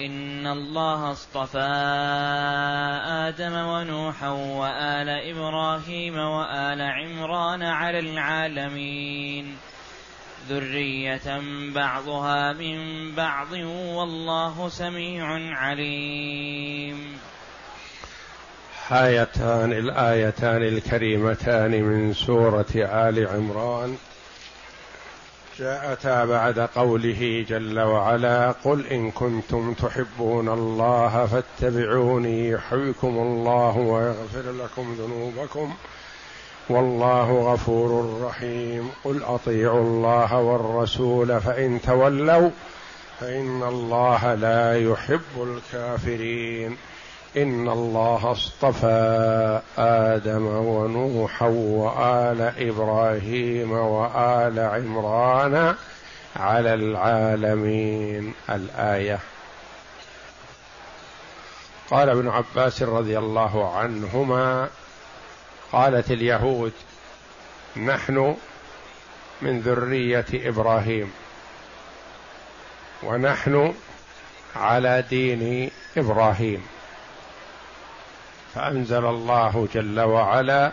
إن الله اصطفى آدم ونوحا وآل إبراهيم وآل عمران على العالمين ذرية بعضها من بعض والله سميع عليم آيتان الآيتان الكريمتان من سورة آل عمران جاءتا بعد قوله جل وعلا قل إن كنتم تحبون الله فاتبعوني يحييكم الله ويغفر لكم ذنوبكم والله غفور رحيم قل أطيعوا الله والرسول فإن تولوا فإن الله لا يحب الكافرين إن الله اصطفى آدم ونوحا وآل إبراهيم وآل عمران على العالمين. الآية. قال ابن عباس رضي الله عنهما قالت اليهود نحن من ذرية إبراهيم ونحن على دين إبراهيم. فأنزل الله جل وعلا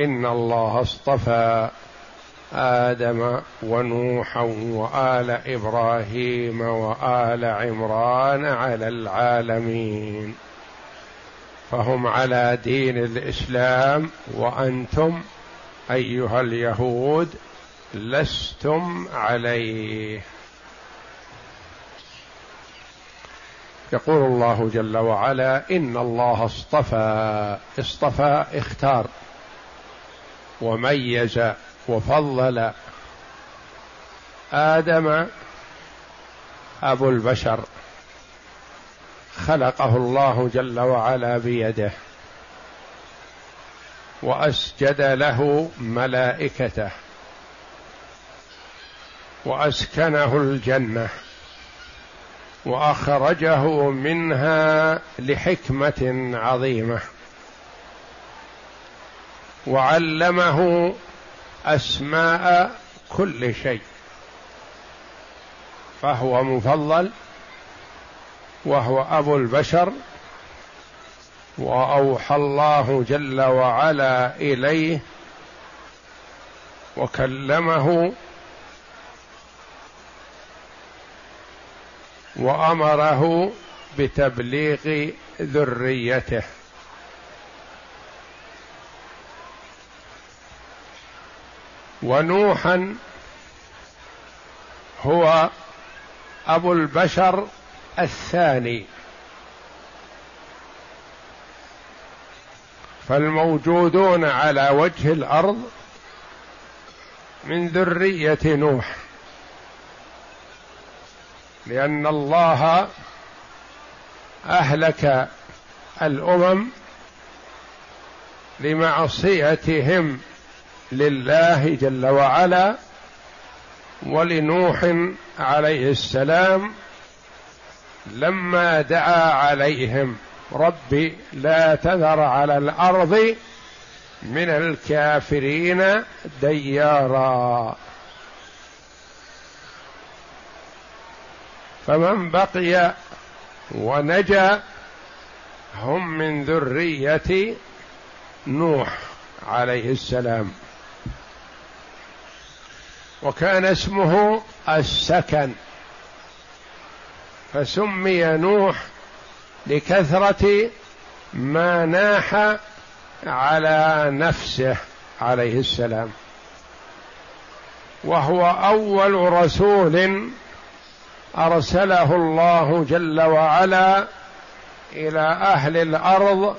إن الله اصطفى آدم ونوحا وآل إبراهيم وآل عمران على العالمين فهم على دين الإسلام وأنتم أيها اليهود لستم عليه يقول الله جل وعلا إن الله اصطفى اصطفى اختار. وميز وفضل آدم أبو البشر خلقه الله جل وعلا بيده وأسجد له ملائكته وأسكنه الجنة. وأخرجه منها لحكمة عظيمة. وعلمه أسماء كل شيء. فهو مفضل وهو أبو البشر وأوحى الله جل وعلا إليه وكلمه وأمره بتبليغ ذريته. ونوحا هو أبو البشر الثاني. فالموجودون على وجه الأرض من ذرية نوح. لأن الله أهلك الأمم لمعصيتهم لله جل وعلا ولنوح عليه السلام لما دعا عليهم. رب لا تذر على الأرض من الكافرين ديارا. فمن بقي ونجا هم من ذرية نوح عليه السلام. وكان اسمه السكن. فسمي نوح لكثرة ما ناح على نفسه عليه السلام. وهو أول رسول أرسله الله جل وعلا إلى أهل الأرض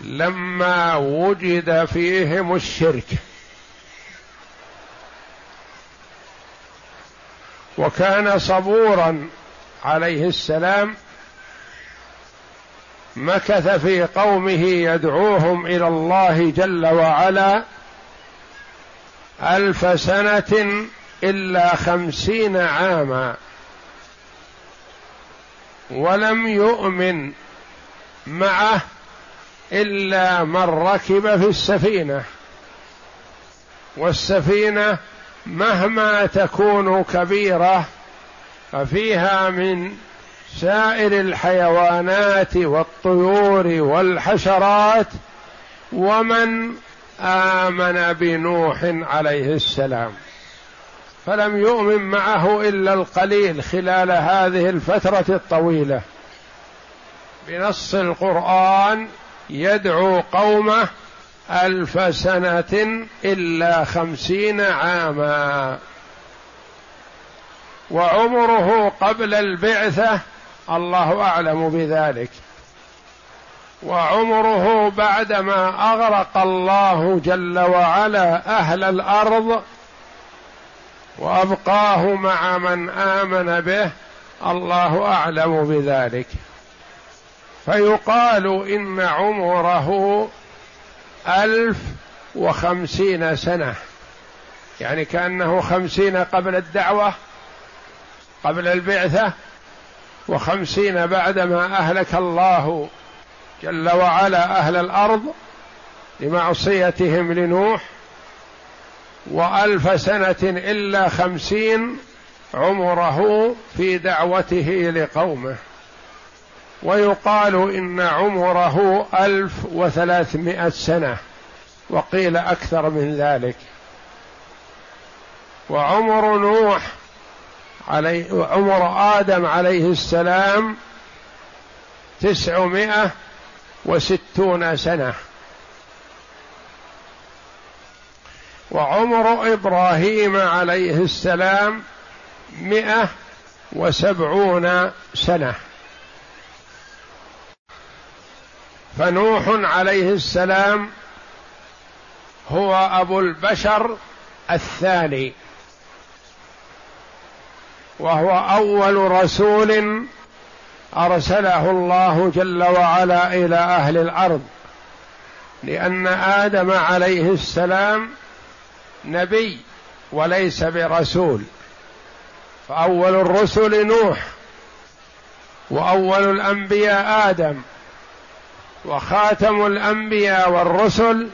لما وجد فيهم الشرك. وكان صبورا عليه السلام مكث في قومه يدعوهم إلى الله جل وعلا ألف سنة إلا خمسين عاما. ولم يؤمن معه إلا من ركب في السفينة. والسفينة مهما تكون كبيرة ففيها من سائر الحيوانات والطيور والحشرات ومن آمن بنوح عليه السلام. فلم يؤمن معه إلا القليل خلال هذه الفترة الطويلة. بنص القرآن يدعو قومه ألف سنة إلا خمسين عاما. وعمره قبل البعثة الله أعلم بذلك. وعمره بعدما أغرق الله جل وعلا أهل الأرض وأبقاه مع من آمن به الله أعلم بذلك. فيقال إن عمره ألف وخمسين سنة. يعني كأنه خمسين قبل الدعوة قبل البعثة وخمسين بعدما أهلك الله جل وعلا أهل الأرض لمعصيتهم لنوح وألف سنة إلا خمسين عمره في دعوته لقومه. ويقال إن عمره ألف وثلاثمائة سنة وقيل أكثر من ذلك. وعمر نوح علي عمر آدم عليه السلام تسعمائة وستون سنة. وعمر إبراهيم عليه السلام مئة وسبعون سنة. فنوح عليه السلام هو أبو البشر الثاني وهو أول رسول أرسله الله جل وعلا إلى أهل الأرض لأن آدم عليه السلام نبي وليس برسول. فأول الرسل نوح وأول الأنبياء آدم وخاتم الأنبياء والرسل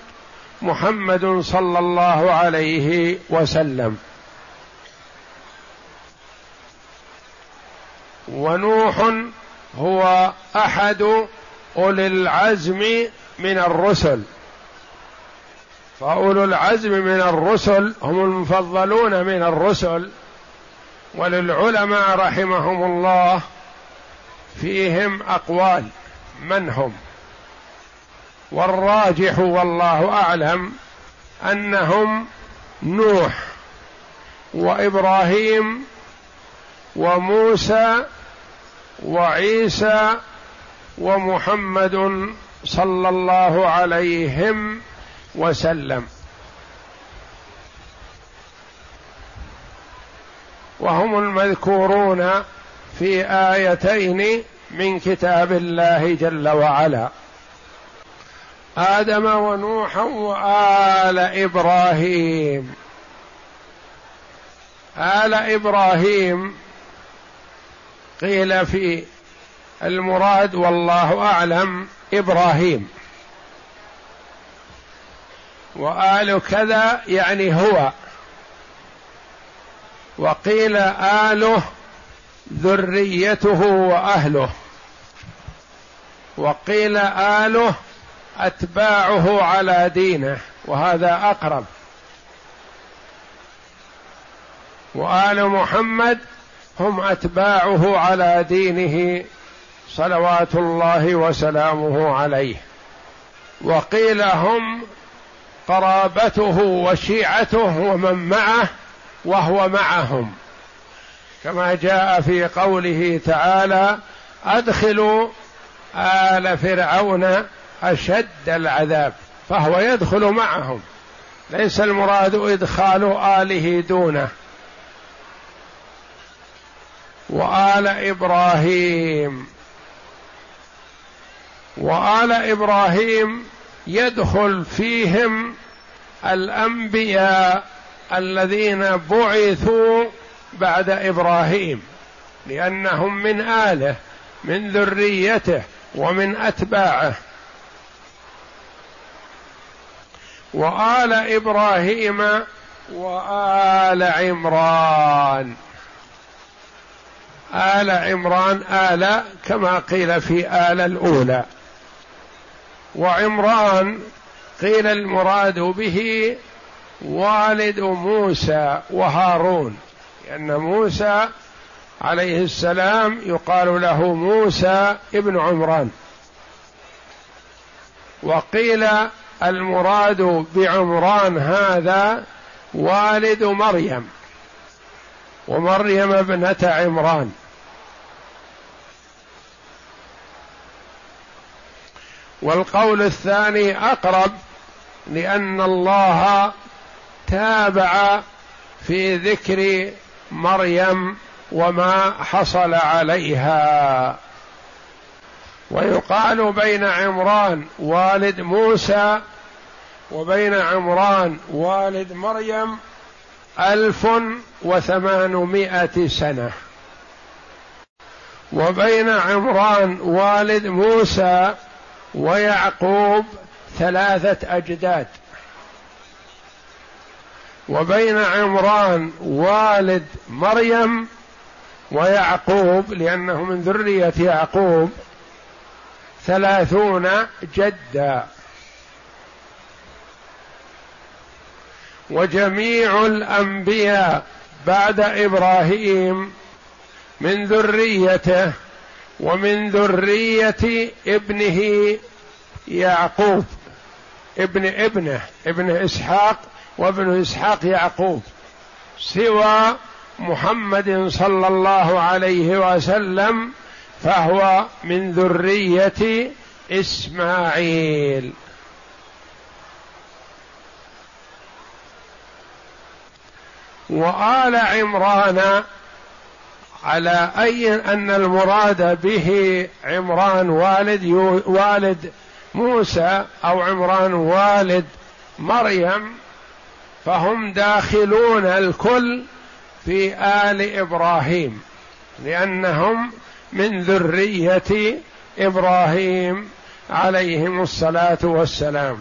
محمد صلى الله عليه وسلم. ونوح هو أحد أولي العزم من الرسل. فأولو العزم من الرسل هم المفضلون من الرسل وللعلماء رحمهم الله فيهم أقوال من هم. والراجح والله أعلم أنهم نوح وإبراهيم وموسى وعيسى ومحمد صلى الله عليهم وسلم. وهم المذكورون في آيتين من كتاب الله جل وعلا. آدم ونوحا وآل إبراهيم. آل إبراهيم قيل في المراد والله أعلم إبراهيم. وآل كذا يعني هو. وقيل آله ذريته وأهله. وقيل آله أتباعه على دينه وهذا أقرب. وآل محمد هم أتباعه على دينه صلوات الله وسلامه عليه. وقيل هم قرابته وشيعته ومن معه وهو معهم. كما جاء في قوله تعالى أدخلوا آل فرعون أشد العذاب. فهو يدخل معهم. ليس المراد إدخال آله دونه. وآل إبراهيم. وآل إبراهيم يدخل فيهم الأنبياء الذين بعثوا بعد إبراهيم لأنهم من آله من ذريته ومن أتباعه. وآل إبراهيم وآل عمران. آل عمران آل كما قيل في آل الأولى. وعمران قيل المراد به والد موسى وهارون لأن موسى عليه السلام يقال له موسى ابن عمران. وقيل المراد بعمران هذا والد مريم ومريم ابنة عمران. والقول الثاني أقرب لأن الله تابع في ذكر مريم وما حصل عليها. ويقال بين عمران والد موسى وبين عمران والد مريم ألف وثمانمائة سنة. وبين عمران والد موسى ويعقوب ثلاثة أجداد. وبين عمران والد مريم ويعقوب لأنه من ذرية يعقوب ثلاثون جدا. وجميع الأنبياء بعد إبراهيم من ذريته ومن ذرية ابنه يعقوب. ابن ابنه ابن إسحاق وابن إسحاق يعقوب. سوى محمد صلى الله عليه وسلم فهو من ذرية إسماعيل. وآل عمران على أي أن المراد به عمران والد والد موسى أو عمران والد مريم فهم داخلون الكل في آل إبراهيم لأنهم من ذرية إبراهيم عليهم الصلاة والسلام.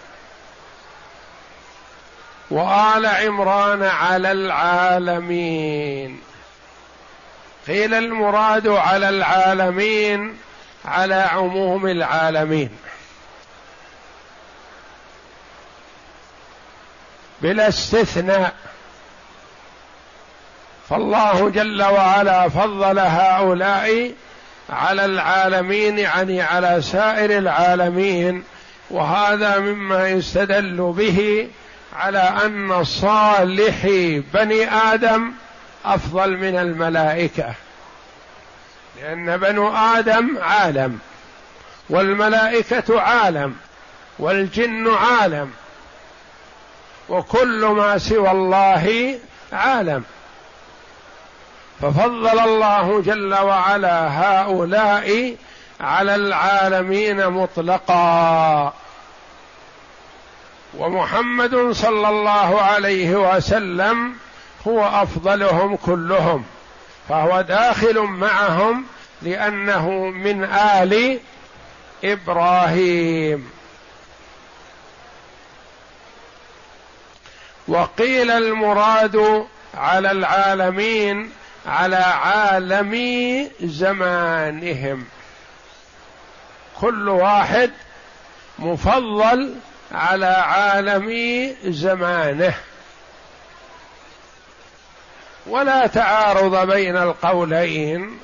وآل عمران على العالمين. قيل المراد على العالمين على عموم العالمين. بلا استثناء. فالله جل وعلا فضل هؤلاء على العالمين يعني على سائر العالمين وهذا مما يستدل به على أن صالحي بني آدم أفضل من الملائكة. لأن بنو آدم عالم والملائكة عالم والجن عالم وكل ما سوى الله عالم. ففضل الله جل وعلا هؤلاء على العالمين مطلقا. ومحمد صلى الله عليه وسلم هو أفضلهم كلهم فهو داخل معهم لأنه من آل إبراهيم. وقيل المراد على العالمين على عالم زمانهم. كل واحد مفضل على عالم زمانه. ولا تعارض بين القولين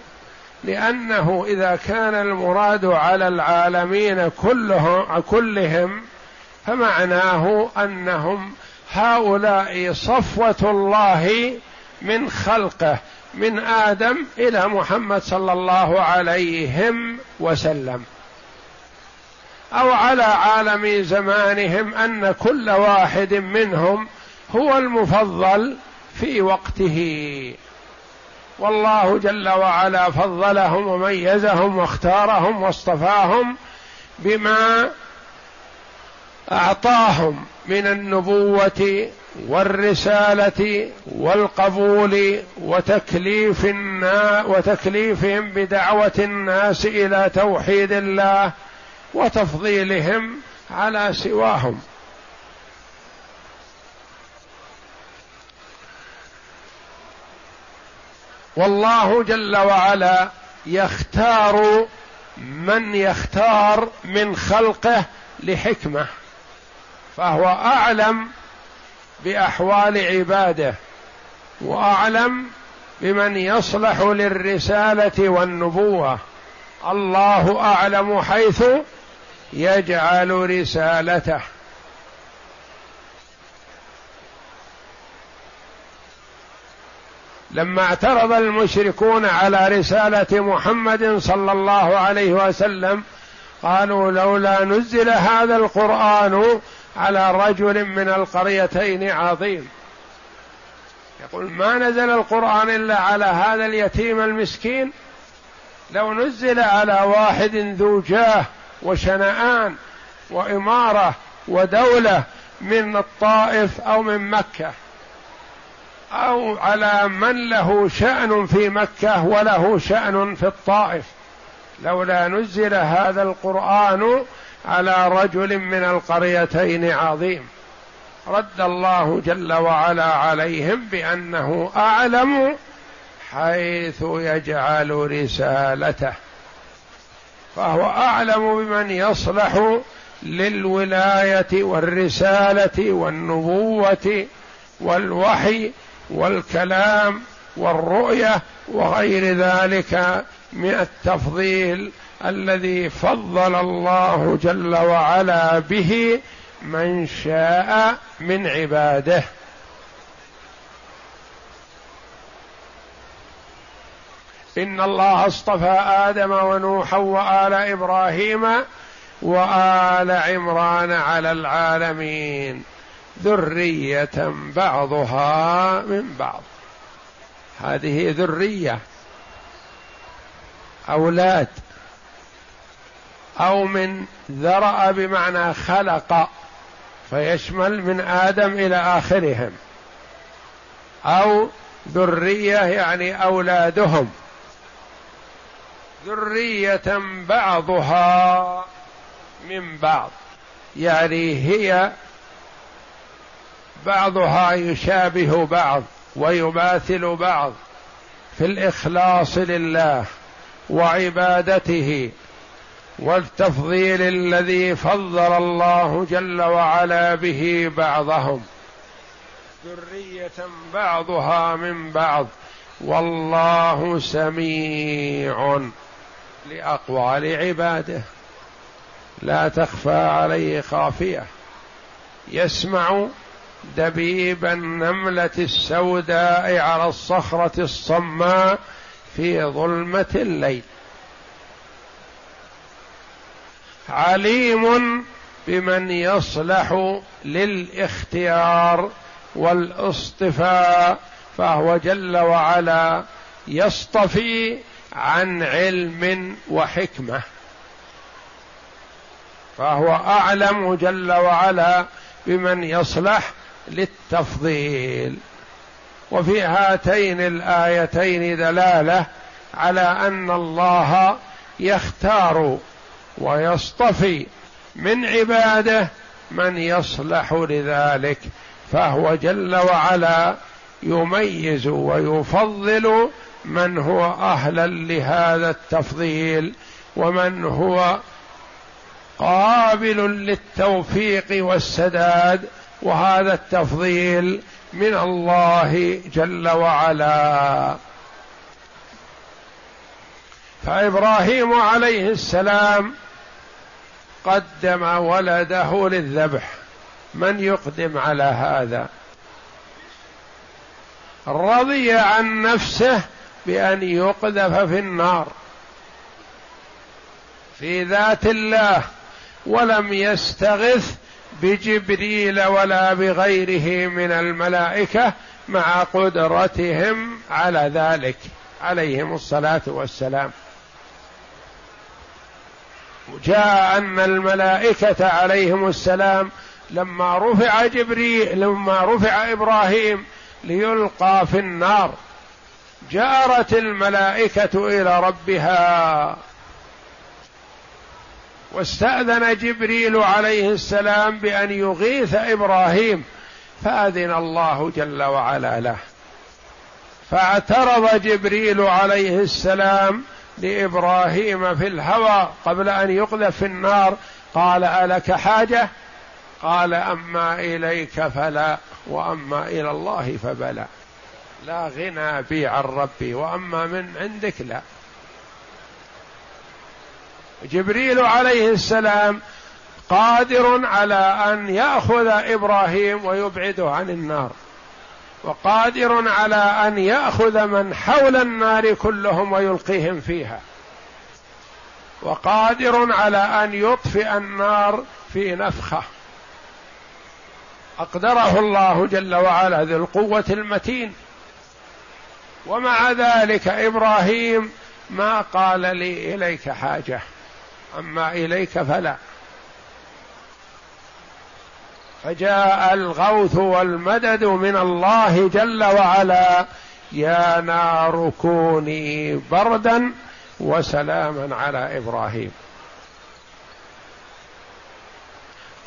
لأنه إذا كان المراد على العالمين كلهم كلهم فمعناه أنهم هؤلاء صفوة الله من خلقه من آدم إلى محمد صلى الله عليهم وسلم. أو على عالم زمانهم أن كل واحد منهم هو المفضل في وقته. والله جل وعلا فضلهم وميزهم واختارهم واصطفاهم بما أعطاهم من النبوة والرسالة والقبول وتكليف وتكليفهم بدعوة الناس إلى توحيد الله وتفضيلهم على سواهم. والله جل وعلا يختار من يختار من خلقه لحكمة فهو أعلم بأحوال عباده وأعلم بمن يصلح للرسالة والنبوة. الله أعلم حيث يجعل رسالته. لما اعترض المشركون على رسالة محمد صلى الله عليه وسلم قالوا لولا نزل هذا القرآن على رجل من القريتين عظيم. يقول ما نزل القرآن إلا على هذا اليتيم المسكين؟ لو نزل على واحد ذو جاه وشنآن وإمارة ودولة من الطائف أو من مكة. أو على من له شأن في مكة وله شأن في الطائف. لولا نزل هذا القرآن على رجل من القريتين عظيم. رد الله جل وعلا عليهم بأنه أعلم حيث يجعل رسالته. فهو أعلم بمن يصلح للولاية والرسالة والنبوة والوحي والكلام والرؤية وغير ذلك من التفضيل الذي فضل الله جل وعلا به من شاء من عباده. إن الله اصطفى آدم ونوحا وآل إبراهيم وآل عمران على العالمين. ذرية بعضها من بعض. هذه ذرية. أولاد. أو من ذرأ بمعنى خلق فيشمل من آدم إلى آخرهم. أو ذرية يعني أولادهم. ذرية بعضها من بعض. يعني هي بعضها يشابه بعض ويماثل بعض في الإخلاص لله وعبادته والتفضيل الذي فضل الله جل وعلا به بعضهم. ذرية بعضها من بعض. والله سميع لأقوال عباده. لا تخفى عليه خافية. يسمع دبيب النملة السوداء على الصخرة الصماء في ظلمة الليل. عليم بمن يصلح للاختيار والاصطفاء فهو جل وعلا يصطفي عن علم وحكمة. فهو أعلم جل وعلا بمن يصلح للتفضيل. وفي هاتين الآيتين دلالة على أن الله يختار ويصطفي من عباده من يصلح لذلك فهو جل وعلا يميز ويفضل من هو أهلا لهذا التفضيل ومن هو قابل للتوفيق والسداد وهذا التفضيل من الله جل وعلا. فإبراهيم عليه السلام قدم ولده للذبح. من يقدم على هذا؟ رضي عن نفسه بأن يقذف في النار. في ذات الله. ولم يستغث بجبريل ولا بغيره من الملائكة مع قدرتهم على ذلك. عليهم الصلاة والسلام. جاء أن الملائكة عليهم السلام لما رفع جبريل لما رفع إبراهيم ليلقى في النار. جارت الملائكة إلى ربها. واستأذن جبريل عليه السلام بأن يغيث إبراهيم فأذن الله جل وعلا له. فاعترض جبريل عليه السلام لإبراهيم في الهوى قبل أن يقذف في النار. قال ألك حاجة؟ قال أما إليك فلا وأما إلى الله فبلى. لا غنى بي عن ربي وأما من عندك لا. جبريل عليه السلام قادر على أن يأخذ إبراهيم ويبعده عن النار وقادر على أن يأخذ من حول النار كلهم ويلقيهم فيها وقادر على أن يطفئ النار في نفخة. أقدره الله جل وعلا ذو القوة المتين. ومع ذلك إبراهيم ما قال لي إليك حاجة. أما إليك فلا. فجاء الغوث والمدد من الله جل وعلا يا نار كوني بردا وسلاما على إبراهيم.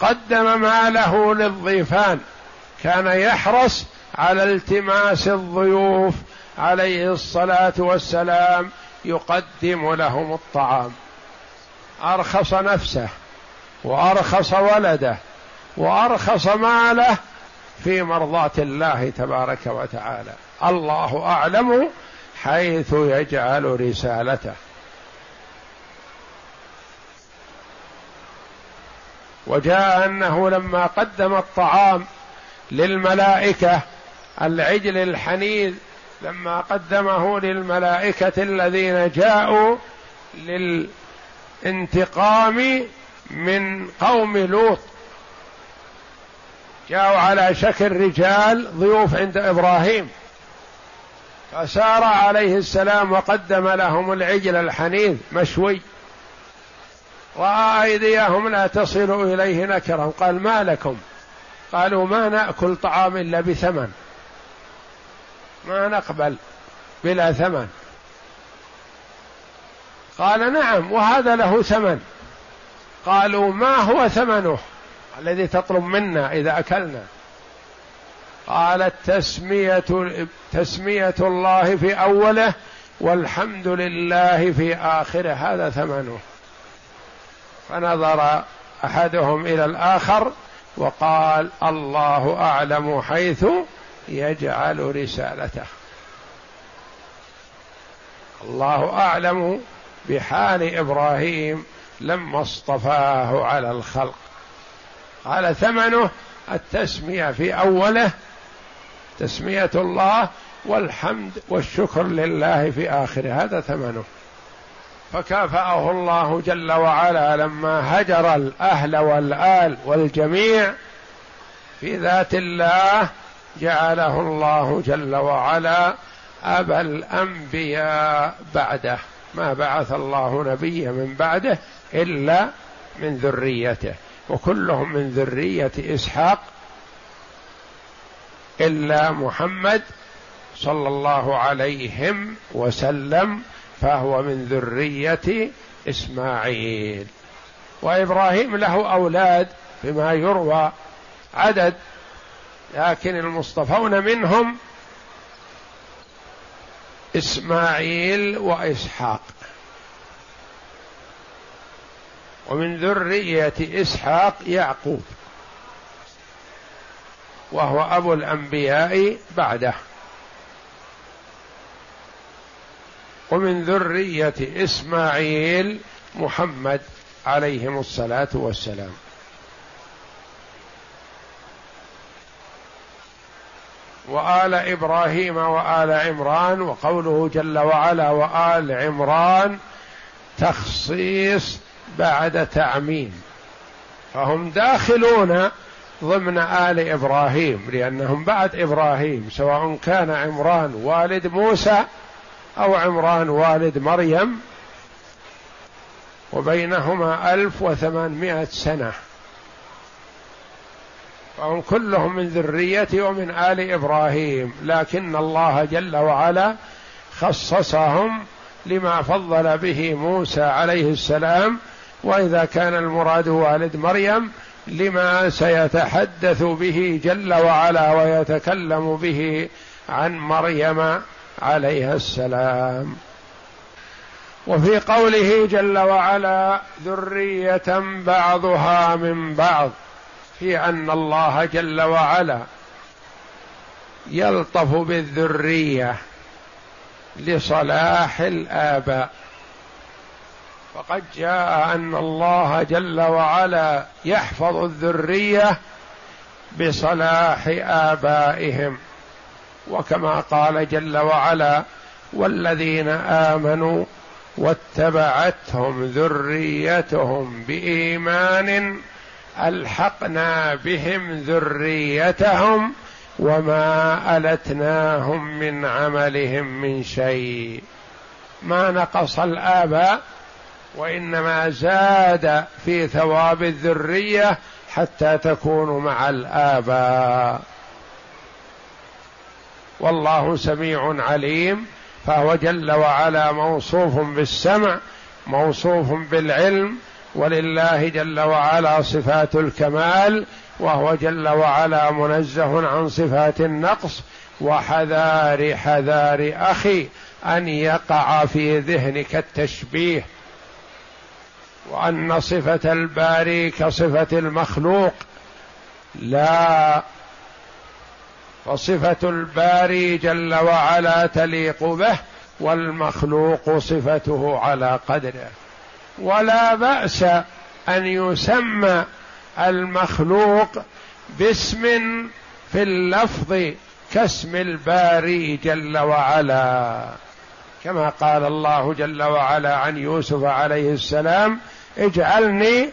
قدم ماله للضيفان. كان يحرص على التماس الضيوف عليه الصلاة والسلام يقدم لهم الطعام. أرخص نفسه وأرخص ولده وأرخص ماله في مرضاة الله تبارك وتعالى. الله أعلم حيث يجعل رسالته. وجاء أنه لما قدم الطعام للملائكة العجل الحنيذ لما قدمه للملائكة الذين جاءوا للانتقام من قوم لوط. جاءوا على شكل رجال ضيوف عند إبراهيم. فسار عليه السلام وقدم لهم العجل الحنيذ مشوي. رأى أيديهم لا تصل إليه نكرا. قال ما لكم؟ قالوا ما نأكل طعام إلا بثمن. ما نقبل بلا ثمن. قال نعم وهذا له ثمن. قالوا ما هو ثمنه؟ الذي تطلب منا إذا أكلنا. قالت تسمية تسمية الله في أوله والحمد لله في آخره هذا ثمنه. فنظر أحدهم إلى الآخر وقال الله أعلم حيث يجعل رسالته. الله أعلم بحال إبراهيم لما اصطفاه على الخلق. قال ثمنه التسمية في أوله تسمية الله والحمد والشكر لله في آخره. هذا ثمنه. فكافأه الله جل وعلا لما هجر الأهل والآل والجميع في ذات الله جعله الله جل وعلا أبا الأنبياء بعده. ما بعث الله نبيا من بعده إلا من ذريته وكلهم من ذرية إسحاق إلا محمد صلى الله عليهم وسلم فهو من ذرية إسماعيل. وإبراهيم له أولاد بما يروى عدد لكن المصطفون منهم إسماعيل وإسحاق. ومن ذرية إسحاق يعقوب. وهو أبو الأنبياء بعده. ومن ذرية إسماعيل محمد عليهم الصلاة والسلام. وآل إبراهيم وآل عمران وقوله جل وعلا وآل عمران تخصيص بعد تعميم. فهم داخلون ضمن آل إبراهيم لأنهم بعد إبراهيم سواء كان عمران والد موسى أو عمران والد مريم وبينهما ألف وثمانمائة سنة. فهم كلهم من ذرية ومن آل إبراهيم لكن الله جل وعلا خصصهم لما فضل به موسى عليه السلام وإذا كان المراد والد مريم لما سيتحدث به جل وعلا ويتكلم به عن مريم عليها السلام. وفي قوله جل وعلا ذرية بعضها من بعض. في أن الله جل وعلا يلطف بالذرية لصلاح الآباء. فقد جاء أن الله جل وعلا يحفظ الذرية بصلاح آبائهم. وكما قال جل وعلا والذين آمنوا واتبعتهم ذريتهم بإيمان ألحقنا بهم ذريتهم وما ألتناهم من عملهم من شيء. ما نقص الاباء وإنما زاد في ثواب الذرية حتى تكون مع الاباء والله سميع عليم. فهو جل وعلا موصوف بالسمع موصوف بالعلم ولله جل وعلا صفات الكمال وهو جل وعلا منزه عن صفات النقص وحذار حذار أخي أن يقع في ذهنك التشبيه وأن صفة الباري كصفة المخلوق. لا فصفه الباري جل وعلا تليق به والمخلوق صفته على قدره. ولا بأس أن يسمى المخلوق باسم في اللفظ كاسم الباري جل وعلا. كما قال الله جل وعلا عن يوسف عليه السلام اجعلني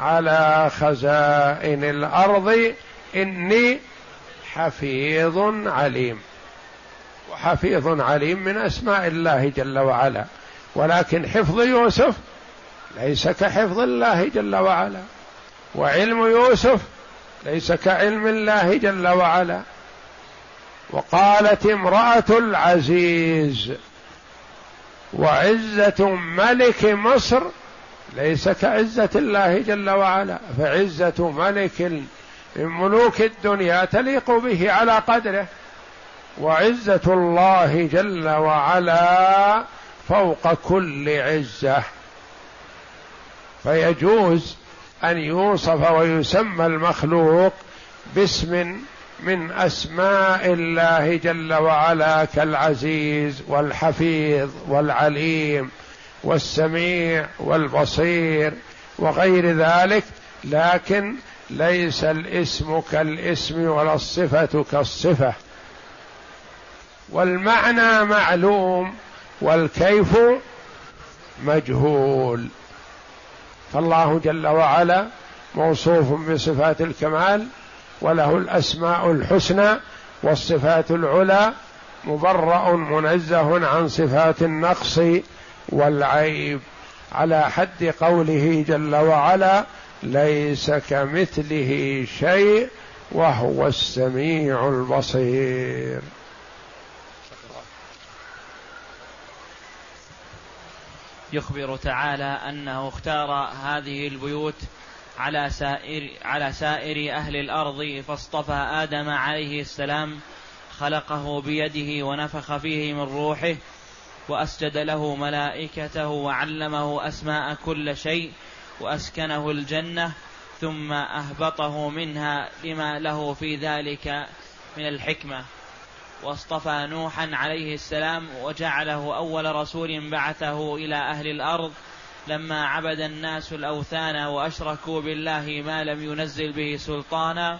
على خزائن الأرض إني حفيظ عليم. وحفيظ عليم من أسماء الله جل وعلا. ولكن حفظ يوسف ليس كحفظ الله جل وعلا. وعلم يوسف ليس كعلم الله جل وعلا. وقالت امرأة العزيز وعزة ملك مصر ليس كعزة الله جل وعلا. فعزة ملك من ملوك الدنيا تليق به على قدره. وعزة الله جل وعلا فوق كل عزة. فيجوز أن يوصف ويسمى المخلوق باسم من أسماء الله جل وعلا كالعزيز والحفيظ والعليم والسميع والبصير وغير ذلك لكن ليس الاسم كالاسم ولا الصفة كالصفة. والمعنى معلوم والكيف مجهول. فالله جل وعلا موصوف بصفات الكمال وله الأسماء الحسنى والصفات العلى مبرأ منزه عن صفات النقص والعيب. على حد قوله جل وعلا ليس كمثله شيء وهو السميع البصير. يخبر تعالى أنه اختار هذه البيوت على سائر على سائر أهل الأرض فاصطفى آدم عليه السلام خلقه بيده ونفخ فيه من روحه وأسجد له ملائكته وعلمه أسماء كل شيء وأسكنه الجنة ثم أهبطه منها لما له في ذلك من الحكمة. واصطفى نوحا عليه السلام وجعله أول رسول بعثه إلى أهل الأرض. لما عبد الناس الأوثان وأشركوا بالله ما لم ينزل به سلطانا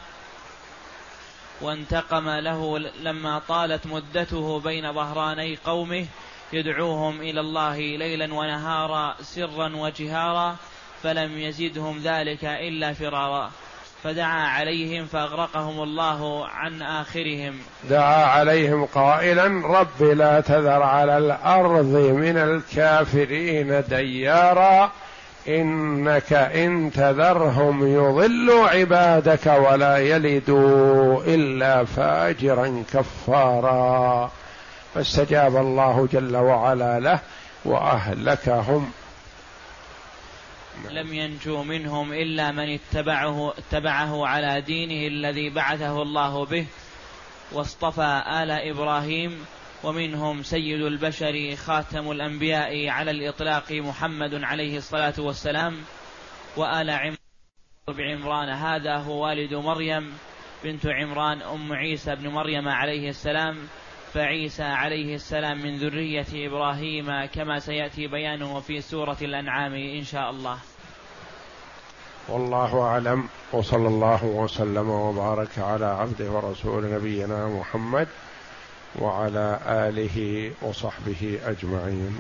وانتقم له لما طالت مدته بين ظهراني قومه يدعوهم إلى الله ليلا ونهارا سرا وجهارا فلم يزدهم ذلك إلا فرارا. فدعا عليهم فأغرقهم الله عن آخرهم. دعا عليهم قائلا رب لا تذر على الأرض من الكافرين ديارا إنك إن تذرهم يضلوا عبادك ولا يلدوا إلا فاجرا كفارا. فاستجاب الله جل وعلا له وأهلكهم. لم ينجو منهم إلا من اتبعه اتبعه على دينه الذي بعثه الله به واصطفى آل إبراهيم ومنهم سيد البشر خاتم الأنبياء على الإطلاق محمد عليه الصلاة والسلام وآل عمران. هذا هو والد مريم بنت عمران أم عيسى بن مريم عليه السلام. فعيسى عليه السلام من ذرية إبراهيم كما سيأتي بيانه في سورة الأنعام إن شاء الله. والله أعلم وصلى الله وسلم وبارك على عبده ورسول نبينا محمد وعلى آله وصحبه أجمعين.